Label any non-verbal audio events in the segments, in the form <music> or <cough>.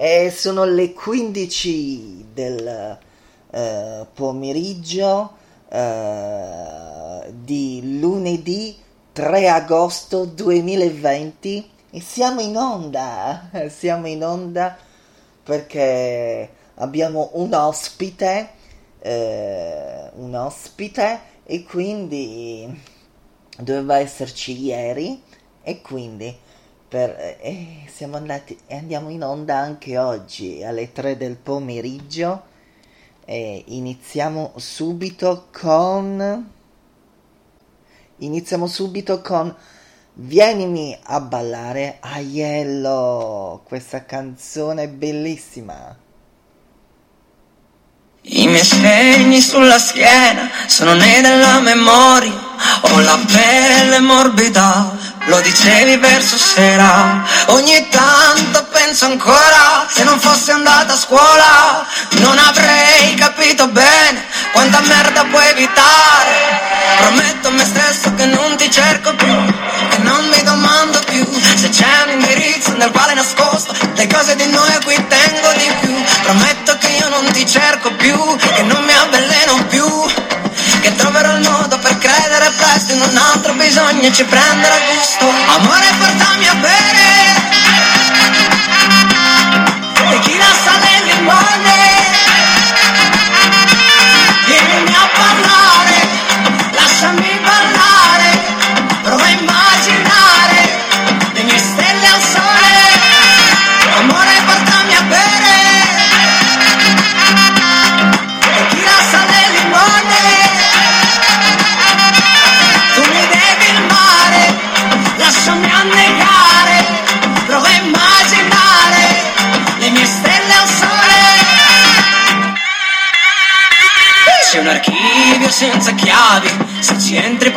E sono le 15 del eh, pomeriggio eh, di lunedì 3 agosto 2020 e siamo in onda, siamo in onda perché abbiamo un ospite, eh, un ospite e quindi doveva esserci ieri e quindi per, eh, siamo andati e andiamo in onda anche oggi alle 3 del pomeriggio e iniziamo subito con iniziamo subito con Vienimi a ballare Aiello, questa canzone bellissima. I miei segni sulla schiena sono nei della memoria, ho la pelle morbida, lo dicevi verso sera. Ogni tanto penso ancora, se non fossi andata a scuola, non avrei capito bene quanta merda puoi evitare. Prometto a me stesso che non ti cerco più, che non mi domando più se c'è un indirizzo nel quale nascosto le cose di noi a cui tengo di più. Prometto che io non ti cerco più, e ci prendere gusto. Amore, portami a bere.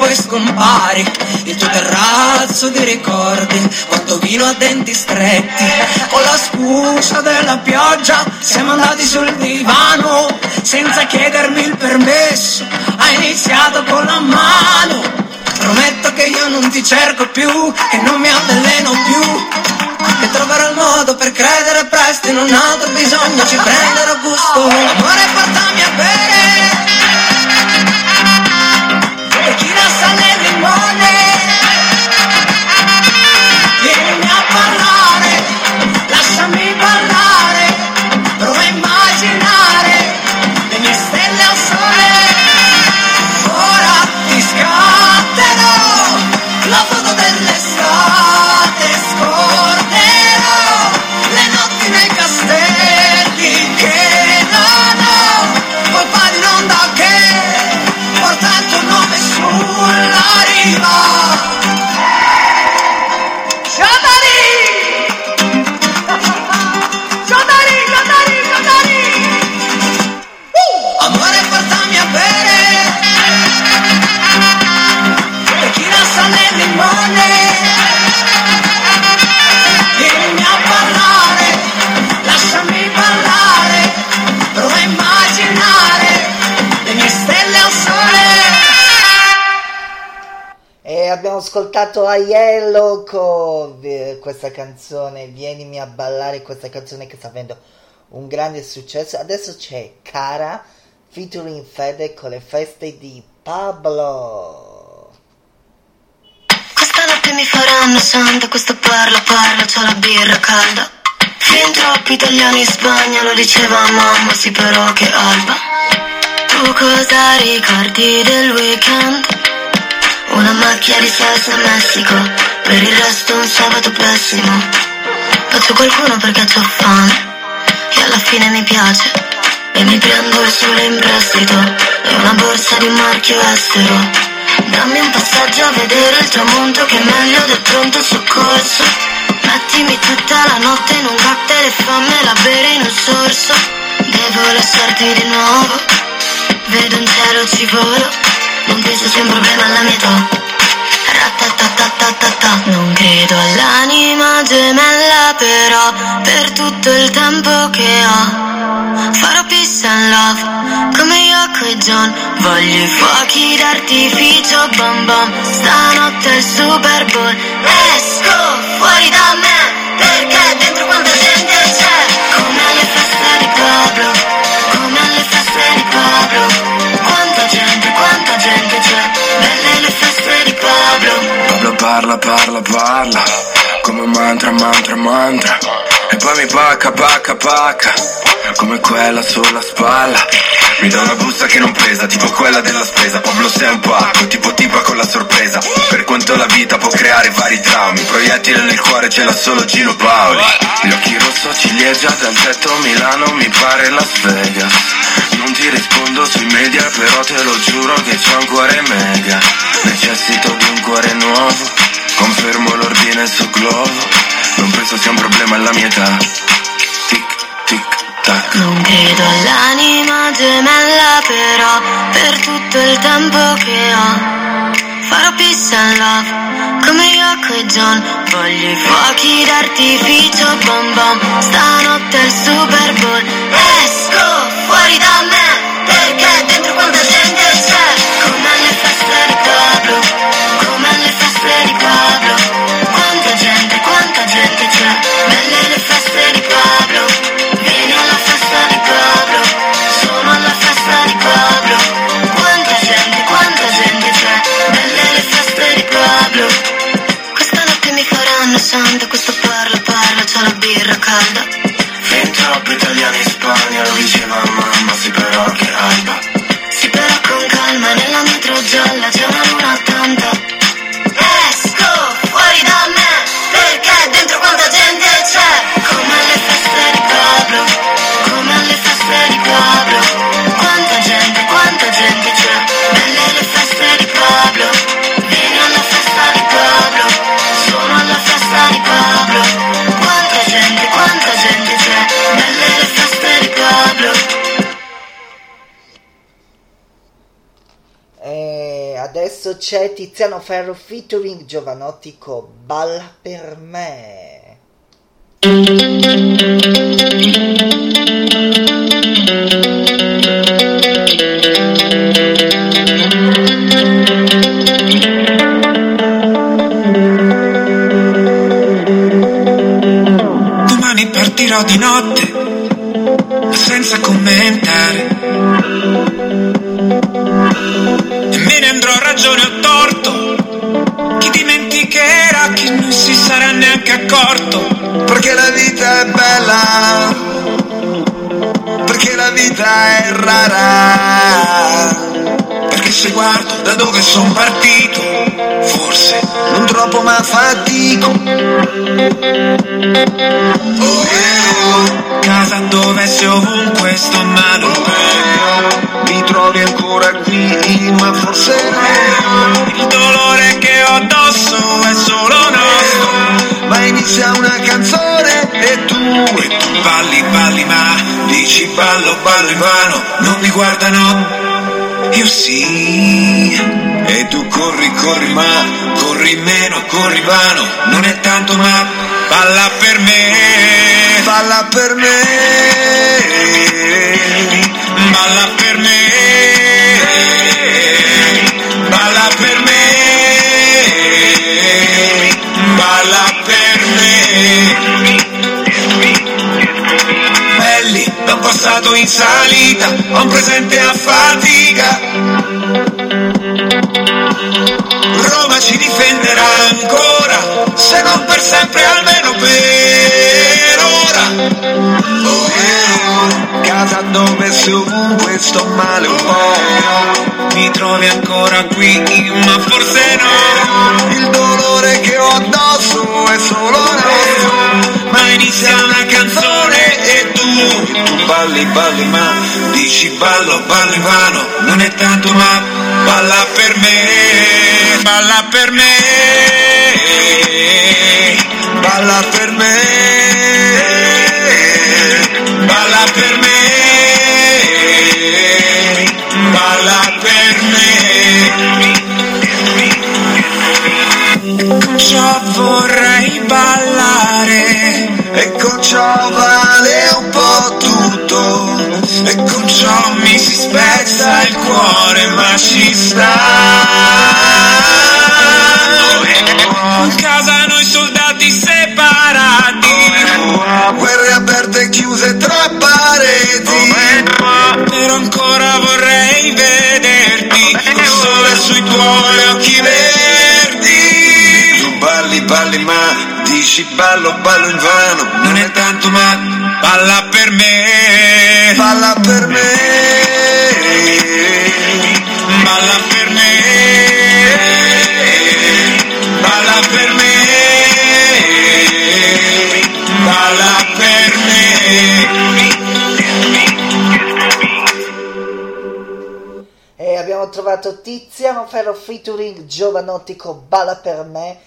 Poi scompari. Il tuo terrazzo di ricordi, quanto vino a denti stretti. Con la scusa della pioggia siamo andati sul divano, senza chiedermi il permesso. Hai iniziato con la mano. Prometto che io non ti cerco più, che non mi avveleno più. Che troverò il modo per credere presto in un altro bisogno, ci prenderò gusto. Amore, portami a ascoltato Aiello con questa canzone Vienimi a ballare, questa canzone che sta avendo un grande successo. Adesso c'è Cara featuring Fede con le feste di Pablo. Questa notte mi faranno santa, questo parla parla, c'ho la birra calda. Fin troppi italiani in Spagna, lo diceva mamma, sì però che alba. Tu cosa ricordi del weekend? Una macchia di salsa a Messico, per il resto un sabato pessimo. Faccio qualcuno perché c'ho fame, e alla fine mi piace. E mi prendo il sole in prestito, e una borsa di un marchio estero. Dammi un passaggio a vedere il tramonto che è meglio del pronto soccorso. Mettimi tutta la notte in un cocktail e fammela bere in un sorso. Devo lasciarti di nuovo. Vedo un cielo ci volo Penso sia un problema alla mia età Ratatatatata. Non credo all'anima gemella però Per tutto il tempo che ho Farò peace and love Come Yoko e John. Voglio i fuochi d'artificio bom bom. Stanotte è il Super Bowl. Esco fuori da me Perché dentro quanta parla, parla, parla. Come mantra, mantra, mantra. E poi mi pacca, pacca, pacca. Come quella sulla spalla. Mi dà una busta che non pesa Tipo quella della spesa. Pablo sei un pacco Tipo tipa con la sorpresa. Per quanto la vita può creare vari traumi Proiettile nel cuore ce l'ha solo Gino Paoli. Gli occhi rosso ciliegia Dal tetto Milano mi pare Las Vegas. Non ti rispondo sui media Però te lo giuro che c'ho un cuore mega Necessito di un cuore nuovo Confermo l'ordine sul globo. Non penso sia un problema alla mia età. Tic, tic, tac. Non credo all'anima gemella però Per tutto il tempo che ho Farò peace and love Come Yoko e John. Voglio i fuochi d'artificio bom bom. Stanotte è il Super Bowl. Esco fuori da me Perché dentro c'è Tiziano Ferro featuring Giovanotti con Balla per me. Domani partirò di notte, senza commentare. A ragione o torto. Chi dimenticherà che non si sarà neanche accorto. Perché la vita è bella Perché la vita è rara Perché se guardo da dove son partito, forse Non troppo ma fatico Oh yeah casa dove sei ovunque sto male. Mi trovi ancora qui ma forse no Il dolore che ho addosso è solo nostro. Ma inizia una canzone e tu E tu balli, balli, ma dici ballo, ballo in vano, non mi guardano, io sì. E tu corri, corri, ma corri meno, corri vano, non è tanto, ma balla per me, Balla per me. Balla per me, in salita a un presente a fatica. Roma ci difenderà ancora, se non per sempre almeno per ora. Oh yeah Casa dove sei ovunque sto male un po' Mi trovi ancora qui, ma forse no. Il dolore che ho addosso è solo nostro Ma inizia una canzone balli, balli, ma dici ballo, in vano, non è tanto ma balla per me, balla per me, Balla per me balla per me, balla per me. Vorrei ballare. E con ciò tutto E con ciò mi si spezza il cuore ma ci sta. In casa noi soldati separati. Guerre aperte e chiuse tra pareti. Però ancora vorrei vederti. Il sole sui tuoi occhi verdi esci bello bello in vano Non è tanto ma balla per me. Balla per me. Balla per me. Balla per me. Balla per me. E abbiamo trovato Tiziano Ferro featuring Giovanotti con Balla per me.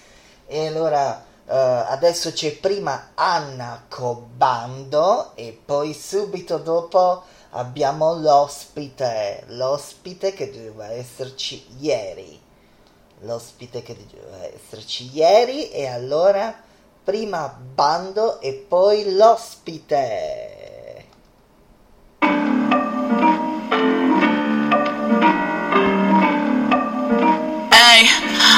E allora eh, adesso c'è prima Anna Cobando e poi subito dopo abbiamo l'ospite. L'ospite che doveva esserci ieri. L'ospite che doveva esserci ieri e allora prima Bando e poi l'ospite.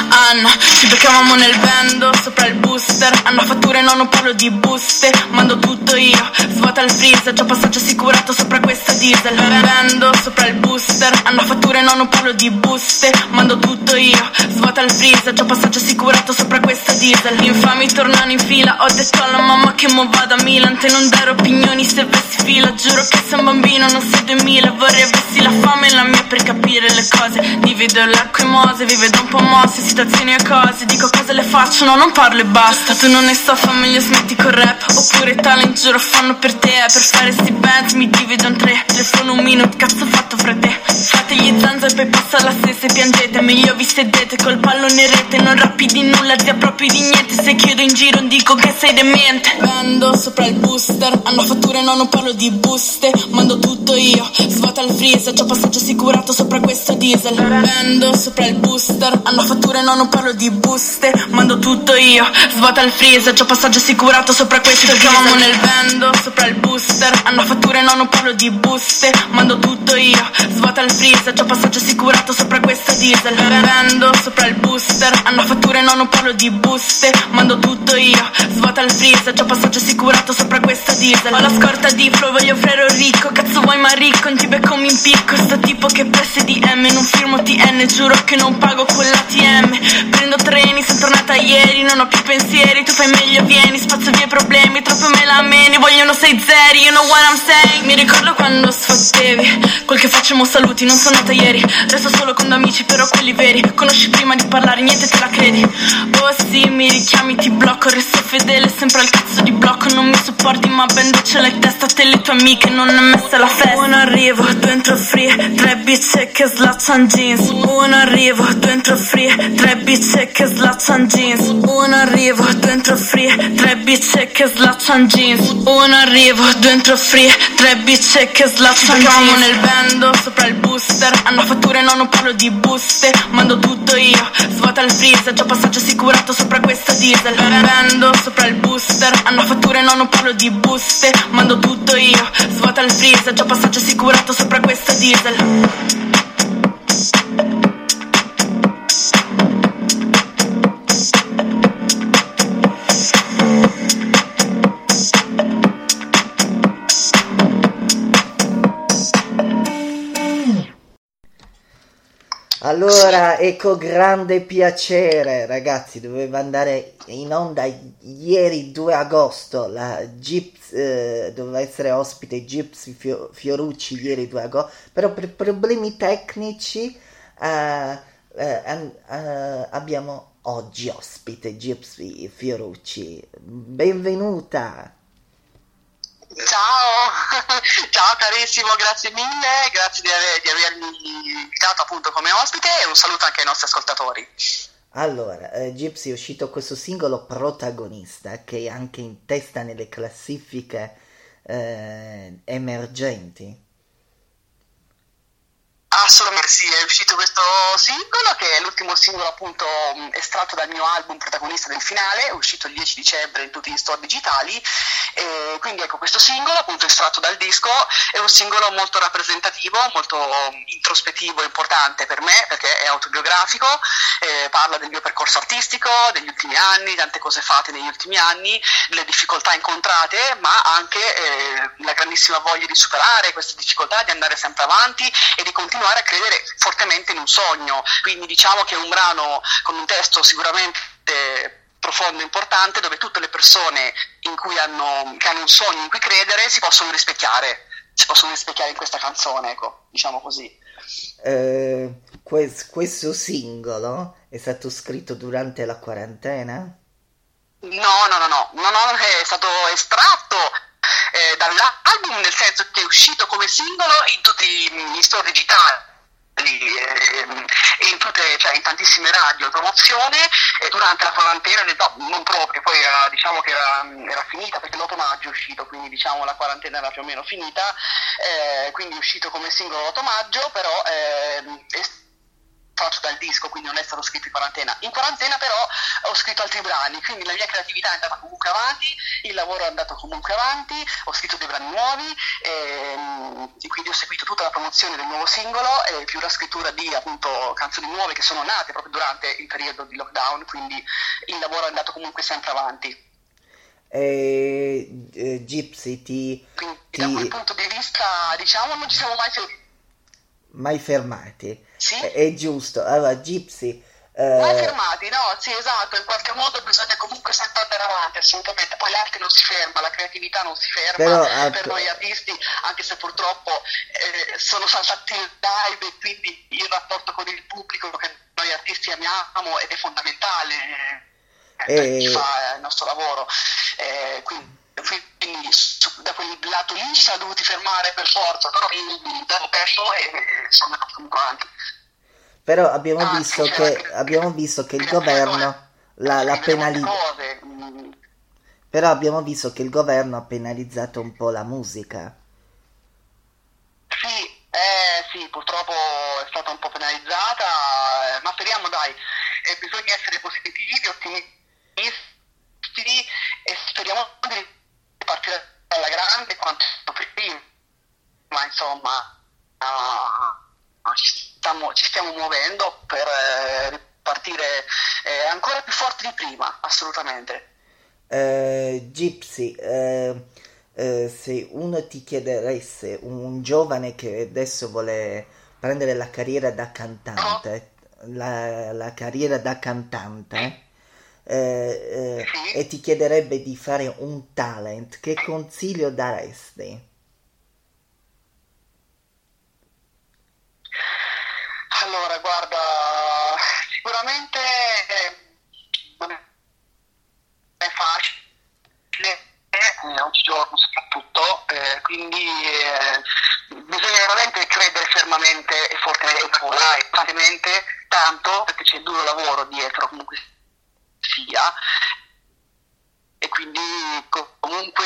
Anna, ci beccavamo nel bando sopra il booster. Hanno fatture, no, non parlo di buste. Mando tutto io, svuota il freezer. Già passaggio assicurato sopra questa diesel. Bando sopra il booster. Hanno fatture, no, non parlo di buste. Mando tutto io, svuota il freezer. Già passaggio assicurato sopra questa diesel. Infami tornano in fila. Ho detto alla mamma che mo vado a Milan. Te non dare opinioni se vessi fila. Giuro che sei un bambino, non sei 2000 Vorrei avessi la fame e la mia per capire le cose. Divido l'acqua e mose, vive da un po' mosse Situazioni e cose, dico cose le faccio No, non parlo e basta. Tu non ne sto, fa meglio smetti col rap Oppure talent, giuro fanno per te Per fare sti band mi divido in tre Telefono un minuto, cazzo fatto fra te? Fate gli zanza e poi passa la stessa e piangete Meglio vi sedete col pallone in rete Non rappi di nulla, zia proprio di niente. Se chiedo in giro dico che sei demente. Vendo sopra il booster Hanno fatture, no, non parlo di buste Mando tutto io, svuota il freezer C'ho passaggio assicurato sopra questo diesel. Vendo sopra il booster Hanno fatture, no, non parlo di buste Mando tutto io, svuota il freezer C'ho passaggio assicurato sopra questo Cercavamo nel vendo sopra il booster. Hanno fatture, no, non parlo di buste Mando tutto io, svuota il freezer C'ho passaggio assicurato sopra questa diesel. Vendo sopra il booster. Hanno fatture, no, non parlo di buste Mando tutto io, svuota il freezer C'ho passaggio assicurato sopra questa diesel. Ho la scorta di flow, voglio frero ricco. Cazzo vuoi ma ricco, non ti becco mi impicco. Sto tipo che presse di M Non firmo TN, giuro che non pago con l'ATM Prendo treni, sono tornata ieri Non ho più pensieri, tu fai meglio vieni Spazzo via i problemi, troppo me la meni Vogliono sei zeri, you know what I'm saying. Mi ricordo quando sfottevi Quel che facciamo saluti, non sono nata ieri. Resto solo con amici, però quelli veri. Conosci prima di parlare, niente te la credi. Oh sì, mi richiami, ti blocco Resto fedele, sempre al cazzo di blocco. Non mi supporti, ma ben ce l'hai testa Te le tue amiche, non è messa la festa. Uno arrivo, due entro free Tre bitch che slaccian jeans. Uno arrivo, due entro free Tre bitch che slaccian jeans. Uno arrivo, due entro free. Tre bitch che slaccian jeans. Uno arrivo, due entro free. Tre bitch che slaccian jeans. nel bando sopra il booster. Hanno fatture, no, non parlo di buste. Mando tutto io, svuota il freezer Già passaggio assicurato sopra questa diesel. Bando sopra il booster. Hanno fatture, no, non parlo di buste. Mando tutto io, svuota il freezer Già passaggio assicurato sopra questa diesel Allora, ecco grande piacere, ragazzi, doveva andare in onda ieri 2 agosto, la Gips, eh, doveva essere ospite Fio- Fiorucci ieri 2 agosto, però per problemi tecnici eh, eh, eh, abbiamo oggi ospite Gypsy Fiorucci. Benvenuta! Ciao, <laughs> ciao carissimo, grazie mille, grazie di, aver, di avermi invitato appunto come ospite e un saluto anche ai nostri ascoltatori. Allora, eh, Gypsy è uscito questo singolo protagonista che è anche in testa nelle classifiche eh, emergenti. Assolutamente sì, è uscito questo singolo che è l'ultimo singolo appunto estratto dal mio album protagonista del finale, è uscito il 10 dicembre in tutti gli store digitali. E quindi ecco questo singolo appunto estratto dal disco è un singolo molto rappresentativo, molto introspettivo e importante per me perché è autobiografico, eh, parla del mio percorso artistico, degli ultimi anni, tante cose fatte negli ultimi anni, le difficoltà incontrate ma anche eh, la grandissima voglia di superare queste difficoltà, di andare sempre avanti e di continuare a credere fortemente in un sogno. Quindi diciamo che è un brano con un testo sicuramente profondo e importante dove tutte le persone hanno, che hanno un sogno in cui credere si possono rispecchiare, si possono rispecchiare in questa canzone, ecco, diciamo così. Eh, questo, questo singolo è stato scritto durante la quarantena? No, no, no, no, no, no è stato estratto eh, dall'album nel senso che è uscito come singolo in tutti gli store digitali ehm, e in, tutte, cioè in tantissime radio promozione e durante la quarantena no, non proprio poi era, diciamo che era, era, finita perché l'8 maggio è uscito quindi diciamo la quarantena era più o meno finita eh, quindi è uscito come singolo l'8 maggio però eh, è fatto dal disco, quindi non è stato scritto in quarantena. In quarantena però ho scritto altri brani, quindi la mia creatività è andata comunque avanti, il lavoro è andato comunque avanti, ho scritto dei brani nuovi e, ehm, quindi ho seguito tutta la promozione del nuovo singolo e più la scrittura di appunto canzoni nuove che sono nate proprio durante il periodo di lockdown, quindi il lavoro è andato comunque sempre avanti. E, eh, Gypsy ti, quindi, ti... da quel punto di vista diciamo non ci siamo mai fermati mai fermati. Sì? È, è giusto. Allora, Gypsy. Eh... Mai fermati, no? Sì, esatto. In qualche modo bisogna comunque sempre andare avanti, assolutamente. Poi l'arte non si ferma, la creatività non si ferma. Però, ah, per noi artisti, anche se purtroppo eh, sono saltati il live e quindi il rapporto con il pubblico che noi artisti amiamo ed è fondamentale eh, per chi fa il nostro lavoro. Eh, quindi quindi da quel lato lì ci siamo dovuti fermare per forza, però abbiamo perso e sono andato comunque avanti. Però abbiamo, ah, visto, che, che, abbiamo visto che il governo l'ha, l'ha penalizzato. Mm. Però abbiamo visto che il governo ha penalizzato un po' la musica. Sì, eh, sì, purtroppo è stata un po' penalizzata, eh, ma speriamo dai, eh, bisogna essere positivi, ottimisti e speriamo di partire alla grande quanto prima, ma insomma uh, ci, stiamo, ci, stiamo, muovendo per eh, ripartire eh, ancora più forti di prima, assolutamente. Uh, Gypsy, uh, se uno ti chiedesse, un giovane che adesso vuole prendere la carriera da cantante, oh. la, la carriera da cantante, eh, eh, e ti chiederebbe di fare un talent, che consiglio daresti? Allora, guarda, sicuramente non è facile, eh, oggigiorno soprattutto, eh, quindi eh, bisogna veramente credere fermamente e fortemente tanto perché c'è duro lavoro dietro, comunque sia e quindi comunque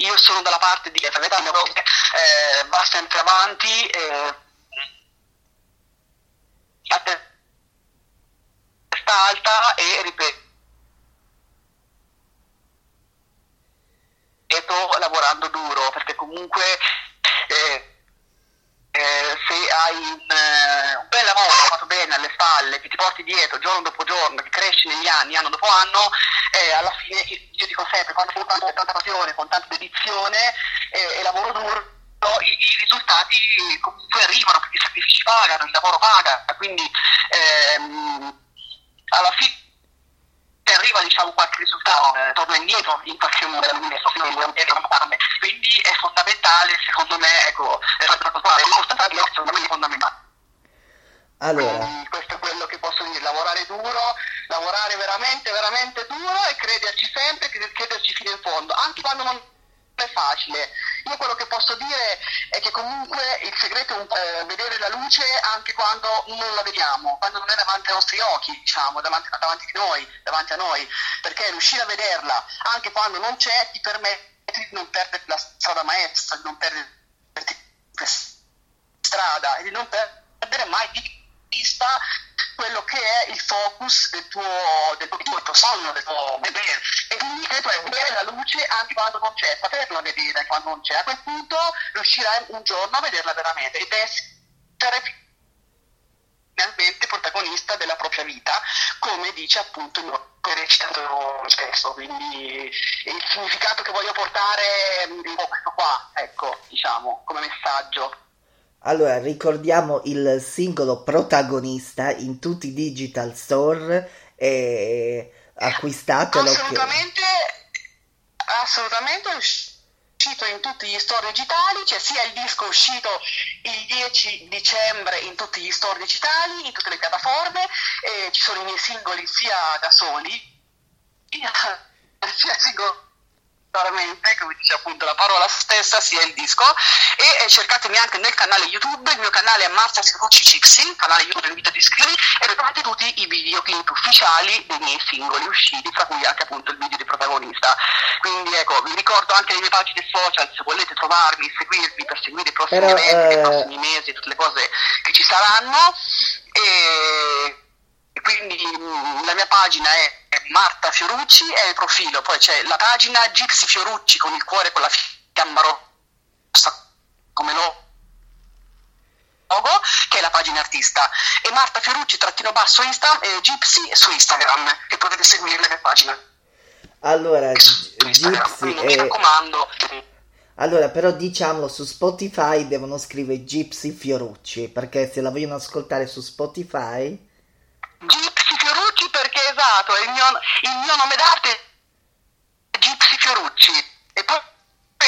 io sono dalla parte di Gaetano eh, va sempre avanti eh, alta e ripeto lavorando duro perché comunque eh, eh, se hai un, eh, un, bel lavoro fatto bene alle spalle, che ti porti dietro giorno dopo giorno, che cresci negli anni, anno dopo anno, eh, alla fine io dico sempre, quando con tanta passione, con tanta dedizione eh, e lavoro duro, i, i, risultati comunque arrivano perché i sacrifici pagano, il lavoro paga, quindi ehm, alla fine arriva diciamo, qualche risultato, eh, torna indietro in qualche modo quindi è fondamentale secondo me ecco, secondo me è fondamentale allora. Veramente, veramente duro e crederci sempre, crederci fino in fondo, anche quando non è facile. Io quello che posso dire è che comunque il segreto è eh, vedere la luce anche quando non la vediamo, quando non è davanti ai nostri occhi, diciamo, davanti, davanti a noi, davanti a noi, perché riuscire a vederla anche quando non c'è ti permette di non perdere la strada maestra, di non perdere strada e di non perdere mai di vista quello che è il focus del tuo, del tuo sogno, del tuo bebè. E quindi credo è vedere la luce anche quando non c'è, saperla vedere quando non c'è. A quel punto riuscirai un giorno a vederla veramente ed essere finalmente protagonista della propria vita, come dice appunto il mio recitato stesso. Quindi il significato che voglio portare è un po' questo qua, ecco, diciamo, come messaggio. Allora, ricordiamo il singolo protagonista in tutti i digital store e acquistatelo. Assolutamente, che... assolutamente uscito in tutti gli store digitali, c'è sia il disco uscito il 10 dicembre in tutti gli store digitali, in tutte le piattaforme, e ci sono i miei singoli sia da soli, <laughs> sia singoli Veramente, come dice appunto la parola stessa, sia il disco. E eh, cercatemi anche nel canale YouTube, il mio canale è Marta Scarucci Cixi, canale YouTube invito ad iscrivervi e trovate tutti i videoclip ufficiali dei miei singoli usciti, fra cui anche appunto il video di protagonista. Quindi ecco, vi ricordo anche le mie pagine social, se volete trovarmi, seguirmi per seguire i prossimi Però, eventi, eh... i prossimi mesi, tutte le cose che ci saranno. E quindi mm, la mia pagina è Marta Fiorucci è il profilo, poi c'è la pagina Gypsy Fiorucci con il cuore con la fiamma rossa come logo che è la pagina artista. E Marta Fiorucci trattino basso Insta e Gypsy su Instagram e potete seguire la mia pagina. Allora Gypsy è... mi raccomando. allora, però diciamolo su Spotify devono scrivere Gypsy Fiorucci perché se la vogliono ascoltare su Spotify Gypsy Fiorucci perché esatto, il mio, il mio nome d'arte è Gypsy Fiorucci e poi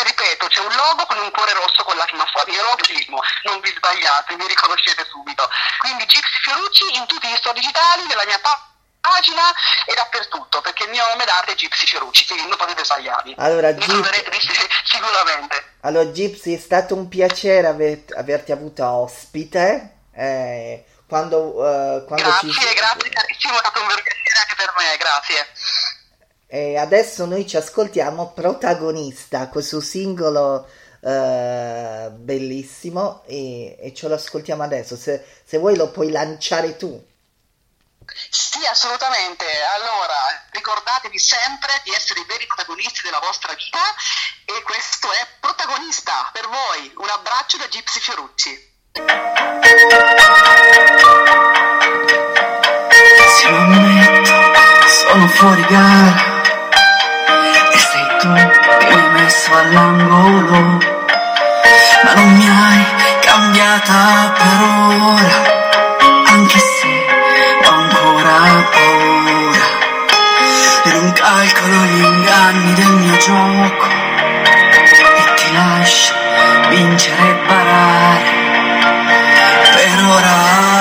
ripeto, c'è un logo con un cuore rosso con la firma fuori, io logismo, non vi sbagliate, mi riconoscete subito. Quindi Gypsy Fiorucci in tutti gli store digitali, nella mia pagina e dappertutto, perché il mio nome d'arte è Gypsy Fiorucci, quindi non potete sbagliarvi. Allora, troverete <laughs> sicuramente. Allora, Gypsy, è stato un piacere aver, averti avuto ospite. Eh, quando, uh, quando grazie, ci... grazie carissimo, è stato un vero piacere anche per me, grazie. E adesso noi ci ascoltiamo Protagonista, questo singolo uh, bellissimo e, e, ce lo ascoltiamo adesso. Se, se vuoi lo puoi lanciare tu. Sì, assolutamente. Allora, ricordatevi sempre di essere i veri protagonisti della vostra vita e questo è Protagonista per voi. Un abbraccio da Gypsy Fiorucci. Sì, lo ammetto, sono fuori gara. E sei tu che mi hai messo all'angolo. Ma non mi hai cambiata per ora. Anche se ho ancora paura. E non calcolo gli inganni del mio gioco. E ti lascio vincere e barare per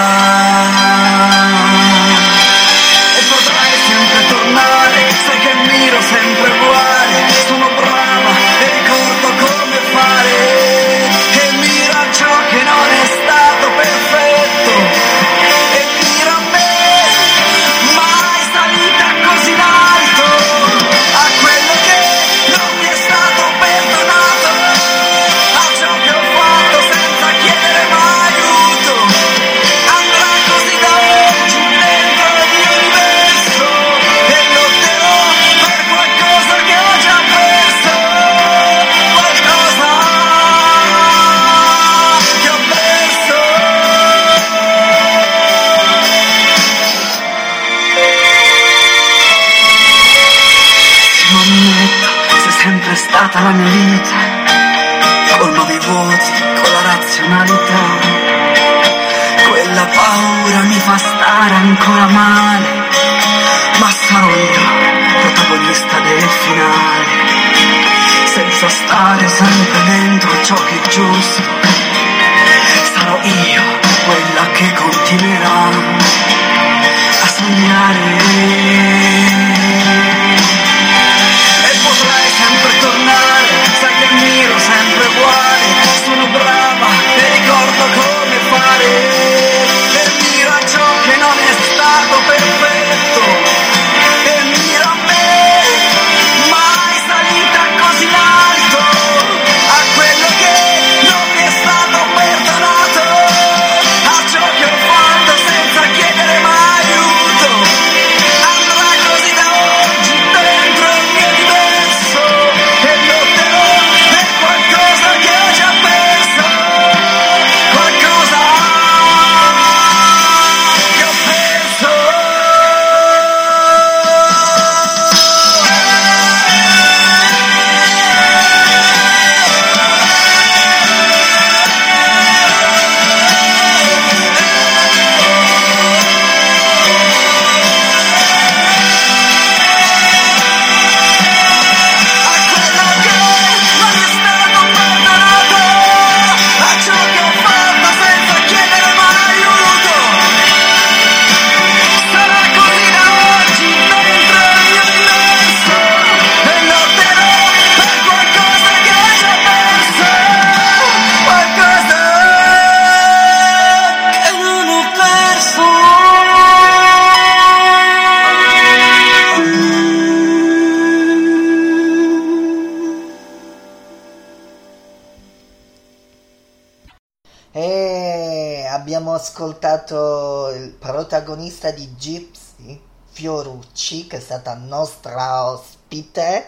protagonista di Gypsy, Fiorucci, che è stata nostra ospite.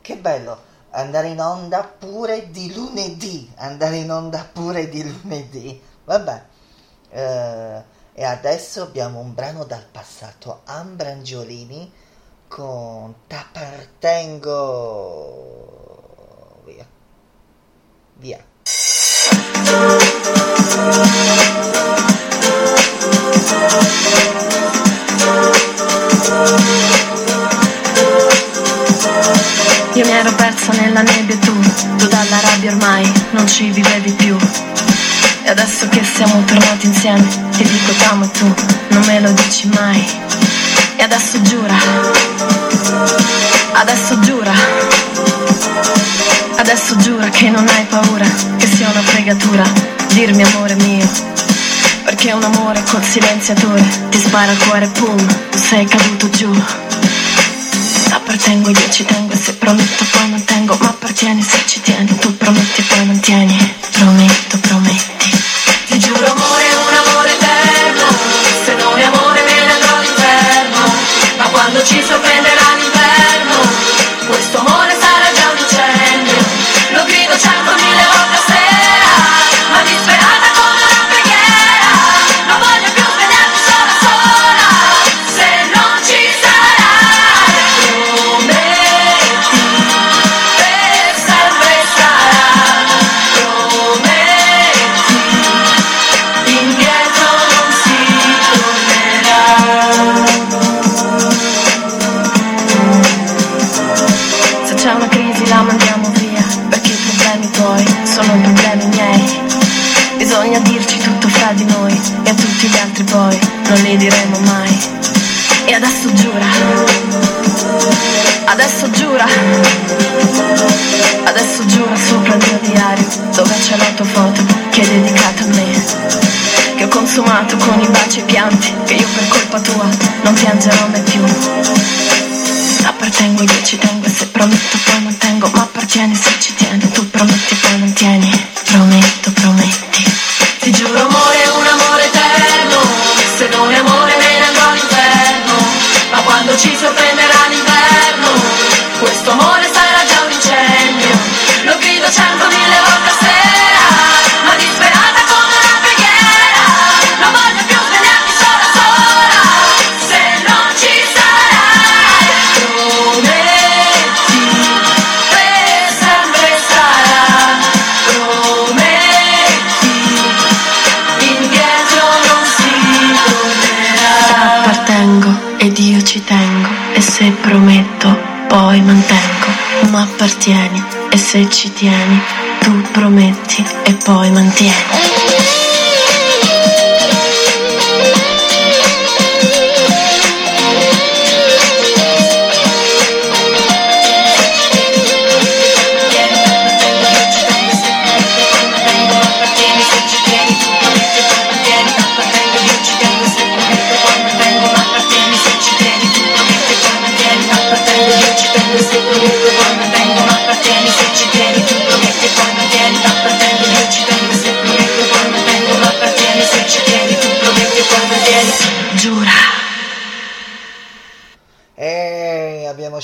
Che bello andare in onda pure di lunedì, andare in onda pure di lunedì. Vabbè. Eh, e adesso abbiamo un brano dal passato, Ambrangiolini con T'appartengo. Via. Via. Io mi ero persa nella nebbia e tu, tu dalla rabbia ormai non ci vivevi più. E adesso che siamo tornati insieme, ti dico t'amo e tu non me lo dici mai. E adesso giura, adesso giura, adesso giura che non hai paura, che sia una fregatura, dirmi amore mio. Perché un amore col silenziatore. Ti spara il cuore, pum, sei caduto giù. Appartengo io ci tengo e se prometto poi mantengo Ma appartieni se ci tieni Tu prometti poi mantieni Prometto, prometti giura. Adesso giura sopra il mio diario Dove c'è la tua foto che è dedicata a me Che ho consumato con i baci e i pianti Che io per colpa tua non piangerò mai più. Appartengo io ci tengo e se prometto poi mantengo Ma appartieni se ci tieni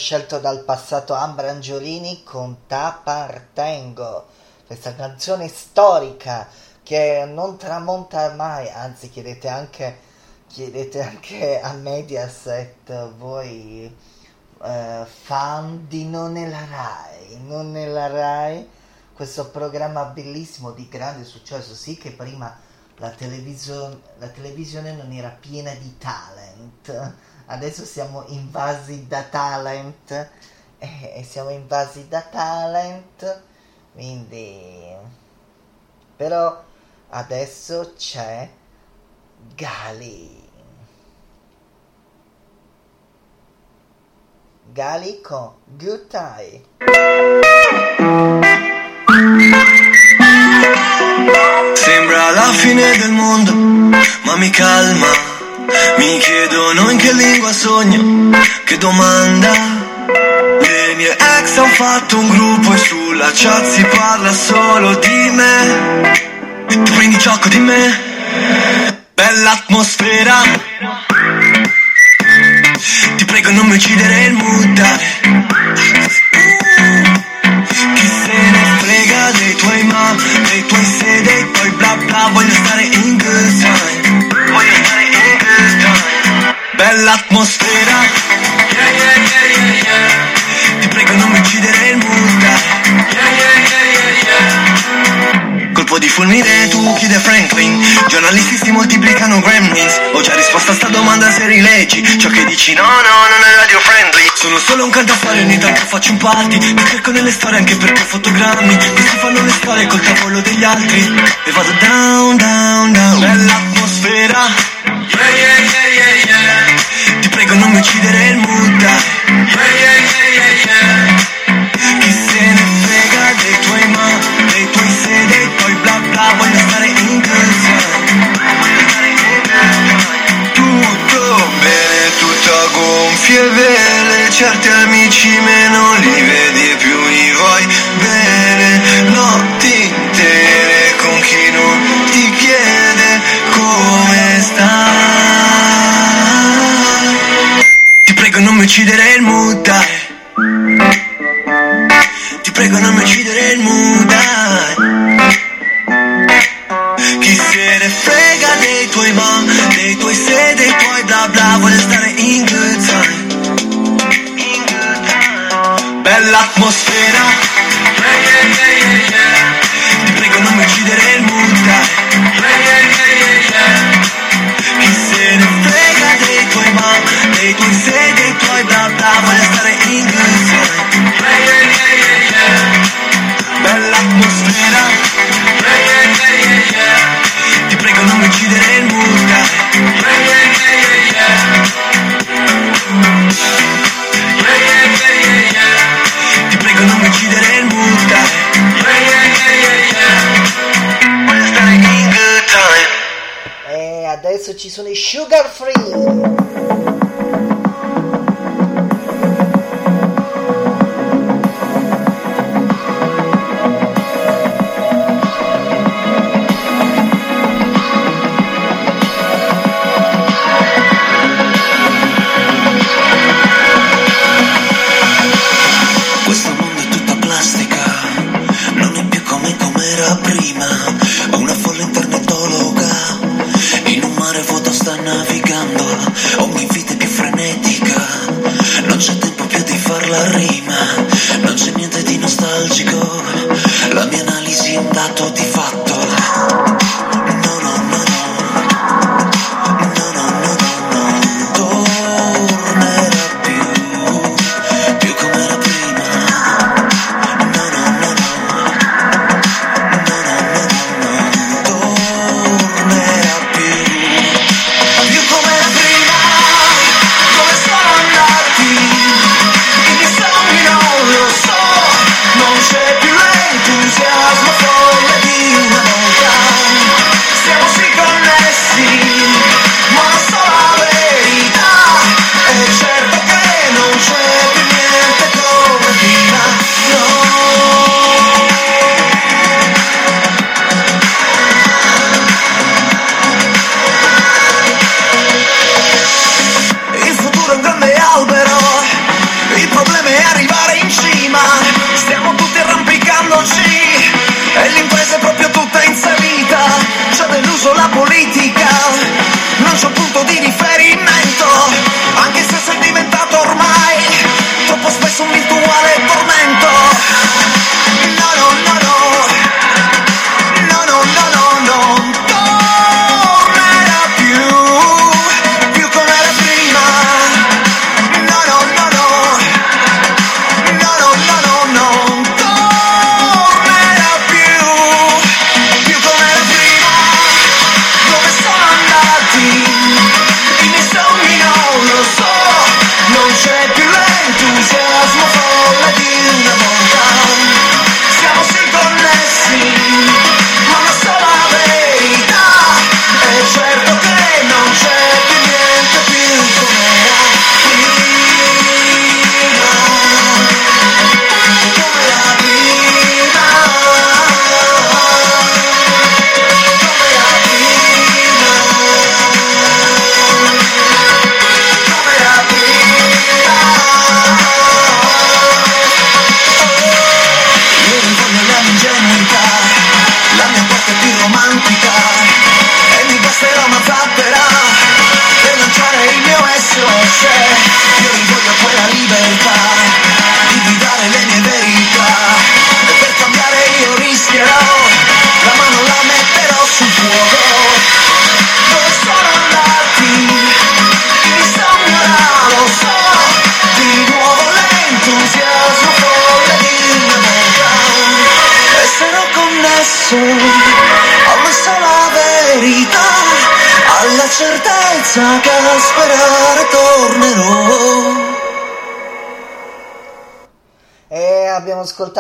scelto dal passato Ambrangiolini con T'appartengo, questa canzone storica che non tramonta mai, anzi chiedete anche, chiedete anche a Mediaset voi eh, fan di Non è la Rai, Non è la Rai, questo programma bellissimo di grande successo, sì che prima la, television- la televisione non era piena di talent, adesso siamo invasi da talent e, e siamo invasi da talent, quindi però adesso c'è Gali. Gali con Time. Sembra la fine del mondo, ma mi calma. Mi chiedono in che lingua sogno, che domanda. Le mie ex hanno fatto un gruppo e sulla chat si parla solo di me. Tu prima quindi gioco di me Bella atmosfera Ti prego non mi uccidere il mood Chi se ne frega dei tuoi ma Dei tuoi se, dei bla bla Voglio stare in Bella atmosfera Yeah yeah yeah Ti prego non mi uccidere il mood Colpo di fulmine tu chiude Franklin. Giornalisti si moltiplicano gremlins. Ho già risposto a sta domanda se rileggi Ciò che dici. No no non è radio friendly. Sono solo un cantastorie ogni tanto faccio un party. Mi cerco nelle storie anche perché fotogrammi. Questi fanno le storie col tavolo degli altri. E vado down down down. Bella atmosfera Yeah yeah yeah yeah yeah prego non mi uccidere il mood. Yeah yeah yeah. Chi se ne frega dei tuoi ma Dei tuoi se, dei tuoi bla bla Voglio stare in casa. Tutto bene, tutto gonfie vele Certi amici meno adesso ci sono i sugar free.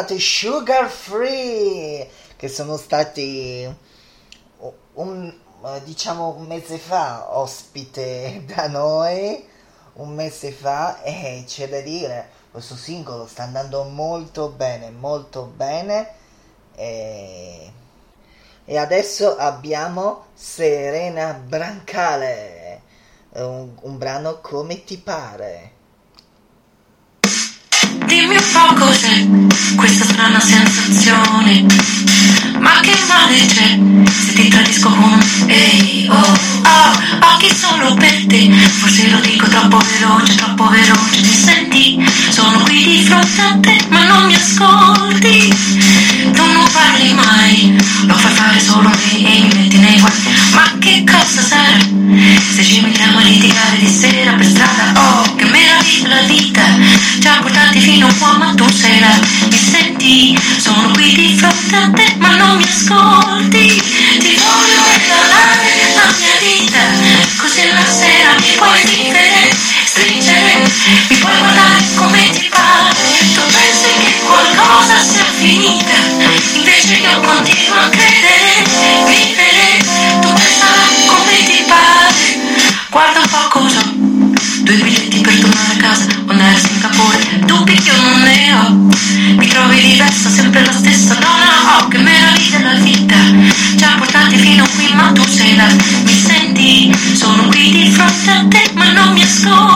Abbiamo ascoltato i Sugar Free che sono stati un, diciamo un mese fa ospite da noi, un mese fa e c'è da dire, questo singolo sta andando molto bene, molto bene e, e adesso abbiamo Serena Brancale, un, un brano come ti pare. Dimmi un po' cos'è questa strana sensazione. Ma che male c'è se ti tradisco con ehi oh oh Occhi solo per te. Forse lo dico troppo veloce, troppo veloce. Ti senti? Sono qui di fronte a te ma non mi ascolti. Tu non parli mai Lo fai fare solo me e mi metti nei guai Ma che cosa sarà? Se ci mettiamo a litigare di sera per strada? Oh che meraviglia la vita Ha portati fino qua ma tu sei là. Mi senti? Sono qui di fronte a te ma non mi ascolti Ti voglio regalare la mia vita. Così la sera mi puoi vivere Stringere, mi puoi guardare come ti pare. Tu pensi che qualcosa sia finita Invece io continuo a credere Vivere, tu pensa come ti pare Guarda un po' cosa ma tu sei là Mi senti? Sono qui di fronte a te ma non mi ascolti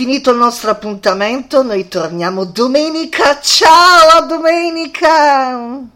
finito il nostro appuntamento, noi torniamo domenica. Ciao, a domenica!